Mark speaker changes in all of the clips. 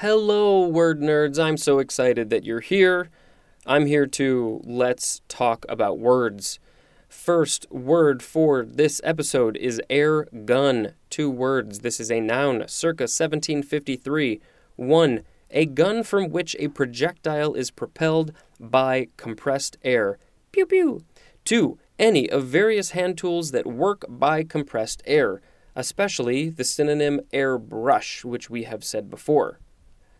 Speaker 1: Hello, word nerds. I'm so excited that you're here. I'm here to let's talk about words. First word for this episode is air gun. Two words. This is a noun, circa 1753. One, a gun from which a projectile is propelled by compressed air. Pew pew. Two, any of various hand tools that work by compressed air, especially the synonym airbrush, which we have said before.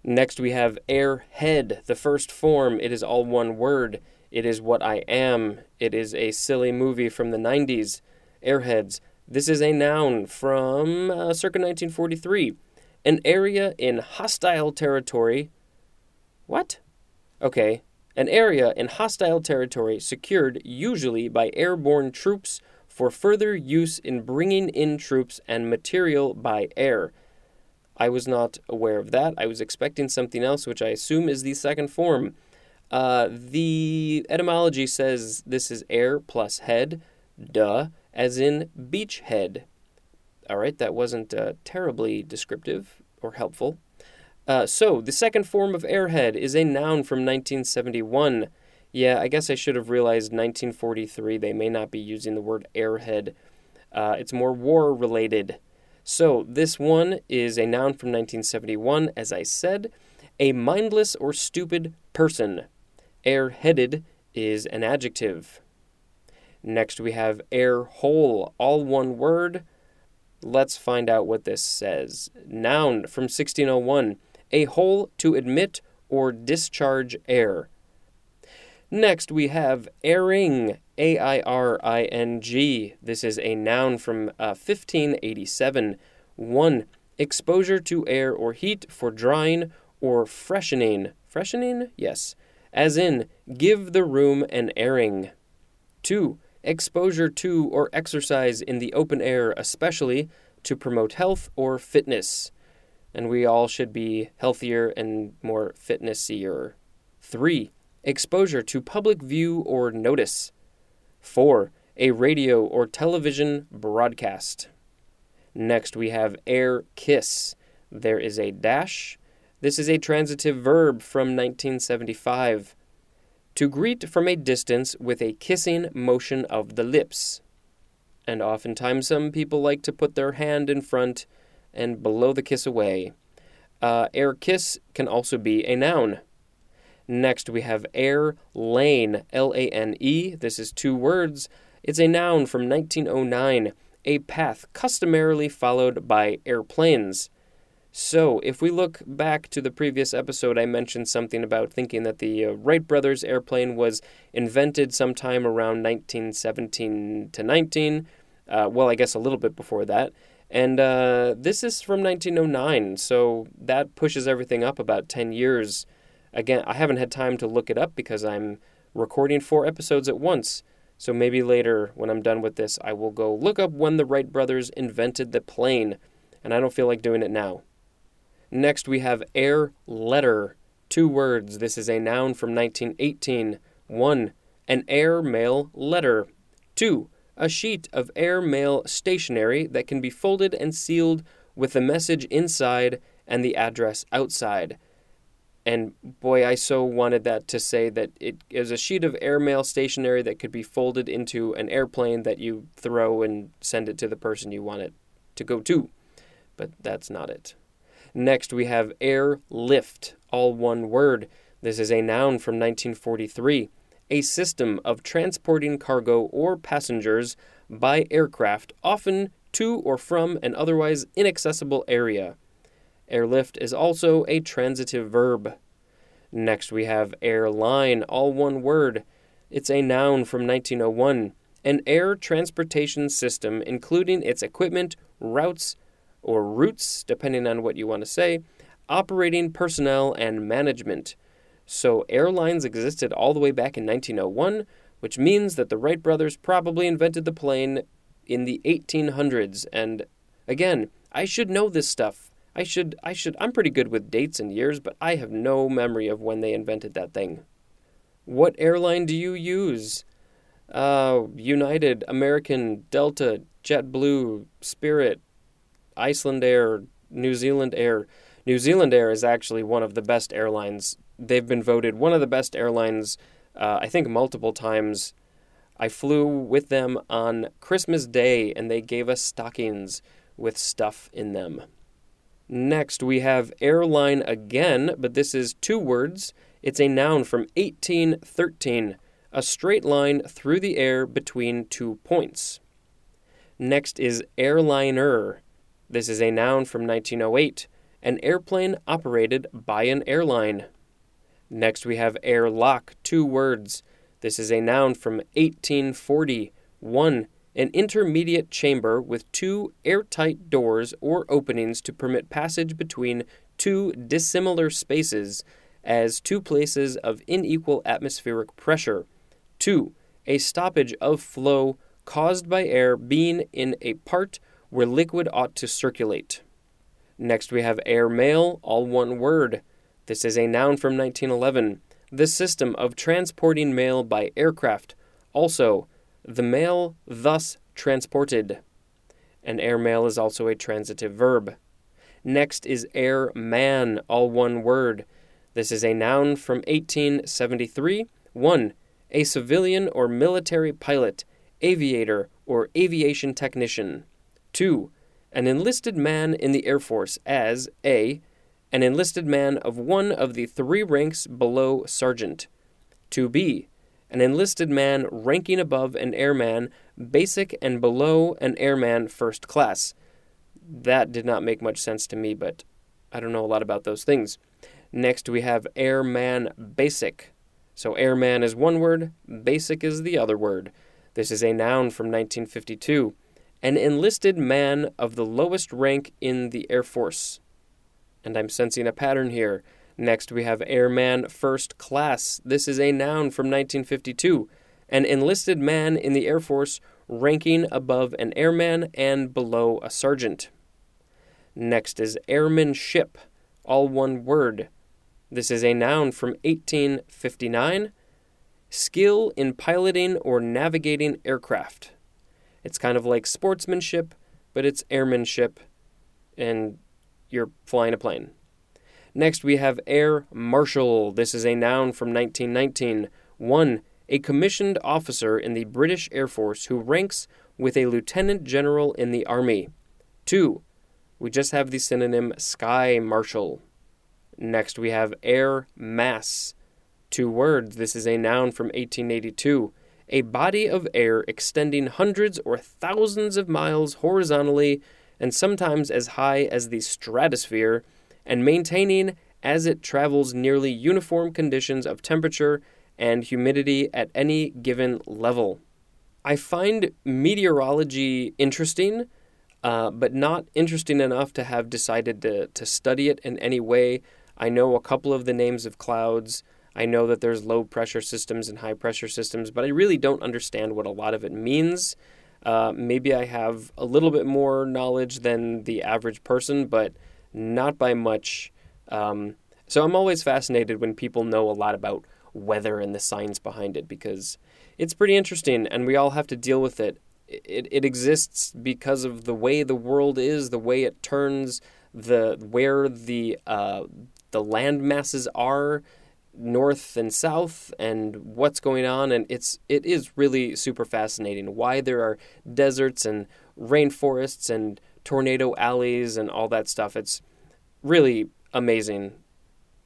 Speaker 1: Next, we have airhead, the first form. It is all one word. It is what I am. It is a silly movie from the 90s. Airheads. This is a noun from uh, circa 1943. An area in hostile territory. What? Okay. An area in hostile territory secured usually by airborne troops for further use in bringing in troops and material by air. I was not aware of that. I was expecting something else, which I assume is the second form. Uh, the etymology says this is air plus head, duh, as in beachhead. All right, that wasn't uh, terribly descriptive or helpful. Uh, so, the second form of airhead is a noun from 1971. Yeah, I guess I should have realized 1943 they may not be using the word airhead. Uh, it's more war related. So, this one is a noun from 1971, as I said, a mindless or stupid person. Air-headed is an adjective. Next, we have air hole, all one word. Let's find out what this says. Noun from 1601, a hole to admit or discharge air. Next, we have airing, A I R I N G. This is a noun from uh, 1587. 1. Exposure to air or heat for drying or freshening. Freshening? Yes. As in, give the room an airing. 2. Exposure to or exercise in the open air, especially to promote health or fitness. And we all should be healthier and more fitnessier. 3 exposure to public view or notice. 4. A radio or television broadcast. Next, we have air kiss. There is a dash. This is a transitive verb from 1975. To greet from a distance with a kissing motion of the lips. And oftentimes, some people like to put their hand in front and blow the kiss away. Uh, air kiss can also be a noun. Next, we have air lane, L A N E. This is two words. It's a noun from 1909, a path customarily followed by airplanes. So, if we look back to the previous episode, I mentioned something about thinking that the uh, Wright brothers airplane was invented sometime around 1917 to 19. Uh, well, I guess a little bit before that. And uh, this is from 1909, so that pushes everything up about 10 years Again, I haven't had time to look it up because I'm recording four episodes at once. So maybe later, when I'm done with this, I will go look up when the Wright brothers invented the plane. And I don't feel like doing it now. Next, we have air letter. Two words. This is a noun from 1918. One, an air mail letter. Two, a sheet of air mail stationery that can be folded and sealed with the message inside and the address outside. And boy, I so wanted that to say that it is a sheet of airmail stationery that could be folded into an airplane that you throw and send it to the person you want it to go to. But that's not it. Next, we have airlift, all one word. This is a noun from 1943, a system of transporting cargo or passengers by aircraft, often to or from an otherwise inaccessible area. Airlift is also a transitive verb. Next, we have airline, all one word. It's a noun from 1901, an air transportation system, including its equipment, routes, or routes, depending on what you want to say, operating personnel, and management. So, airlines existed all the way back in 1901, which means that the Wright brothers probably invented the plane in the 1800s. And again, I should know this stuff. I should I should I'm pretty good with dates and years, but I have no memory of when they invented that thing. What airline do you use? Uh, United, American, Delta, JetBlue, Spirit, Iceland Air, New Zealand Air. New Zealand Air is actually one of the best airlines. They've been voted one of the best airlines, uh, I think, multiple times. I flew with them on Christmas Day and they gave us stockings with stuff in them. Next, we have airline again, but this is two words. It's a noun from 1813, a straight line through the air between two points. Next is airliner. This is a noun from 1908, an airplane operated by an airline. Next, we have airlock, two words. This is a noun from 1840. One, an intermediate chamber with two airtight doors or openings to permit passage between two dissimilar spaces as two places of unequal atmospheric pressure. 2. A stoppage of flow caused by air being in a part where liquid ought to circulate. Next, we have air mail, all one word. This is a noun from 1911. The system of transporting mail by aircraft. Also, the mail thus transported. And airmail is also a transitive verb. Next is airman, all one word. This is a noun from 1873. 1. A civilian or military pilot, aviator, or aviation technician. 2. An enlisted man in the Air Force as A. An enlisted man of one of the three ranks below sergeant. 2b an enlisted man ranking above an airman, basic and below an airman first class. That did not make much sense to me, but I don't know a lot about those things. Next, we have airman basic. So, airman is one word, basic is the other word. This is a noun from 1952. An enlisted man of the lowest rank in the Air Force. And I'm sensing a pattern here. Next, we have Airman First Class. This is a noun from 1952. An enlisted man in the Air Force ranking above an airman and below a sergeant. Next is airmanship, all one word. This is a noun from 1859. Skill in piloting or navigating aircraft. It's kind of like sportsmanship, but it's airmanship, and you're flying a plane. Next, we have Air Marshal. This is a noun from 1919. 1. A commissioned officer in the British Air Force who ranks with a lieutenant general in the Army. 2. We just have the synonym Sky Marshal. Next, we have Air Mass. Two words. This is a noun from 1882. A body of air extending hundreds or thousands of miles horizontally and sometimes as high as the stratosphere and maintaining as it travels nearly uniform conditions of temperature and humidity at any given level. I find meteorology interesting, uh, but not interesting enough to have decided to, to study it in any way. I know a couple of the names of clouds. I know that there's low pressure systems and high pressure systems, but I really don't understand what a lot of it means. Uh, maybe I have a little bit more knowledge than the average person, but not by much. Um, so I'm always fascinated when people know a lot about weather and the science behind it because it's pretty interesting and we all have to deal with it. It, it exists because of the way the world is, the way it turns, the where the uh, the land masses are, north and south, and what's going on, and it's it is really super fascinating. Why there are deserts and rainforests and tornado alleys and all that stuff. It's really amazing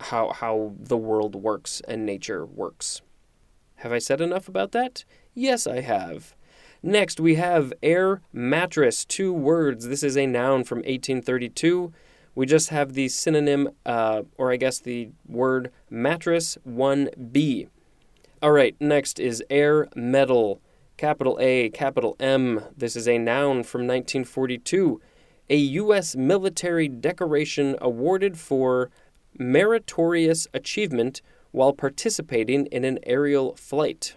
Speaker 1: how how the world works and nature works. Have I said enough about that? Yes, I have. Next, we have air mattress, two words. This is a noun from 1832. We just have the synonym, uh, or I guess the word mattress, 1B. All right, next is air medal, capital A, capital M. This is a noun from 1942 a U.S. military decoration awarded for meritorious achievement while participating in an aerial flight.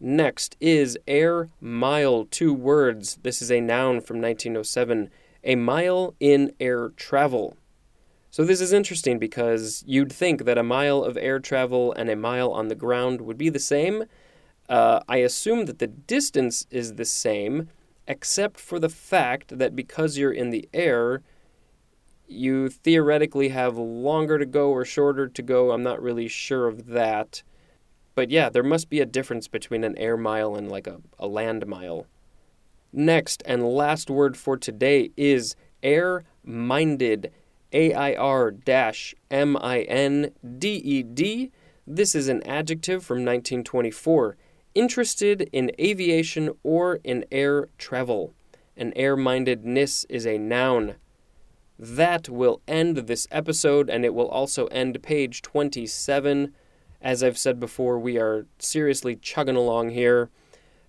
Speaker 1: Next is air mile, two words. This is a noun from 1907, a mile in air travel. So this is interesting because you'd think that a mile of air travel and a mile on the ground would be the same. Uh, I assume that the distance is the same, except for the fact that because you're in the air, You theoretically have longer to go or shorter to go. I'm not really sure of that. But yeah, there must be a difference between an air mile and like a, a land mile. Next and last word for today is air minded. A I R M I N D E D. This is an adjective from 1924. Interested in aviation or in air travel. An air mindedness is a noun. That will end this episode and it will also end page 27. As I've said before, we are seriously chugging along here.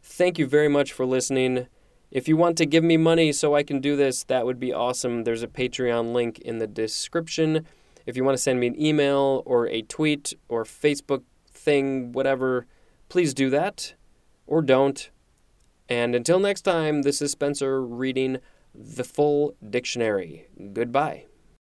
Speaker 1: Thank you very much for listening. If you want to give me money so I can do this, that would be awesome. There's a Patreon link in the description. If you want to send me an email or a tweet or Facebook thing, whatever, please do that. Or don't. And until next time, this is Spencer reading the full dictionary. Goodbye.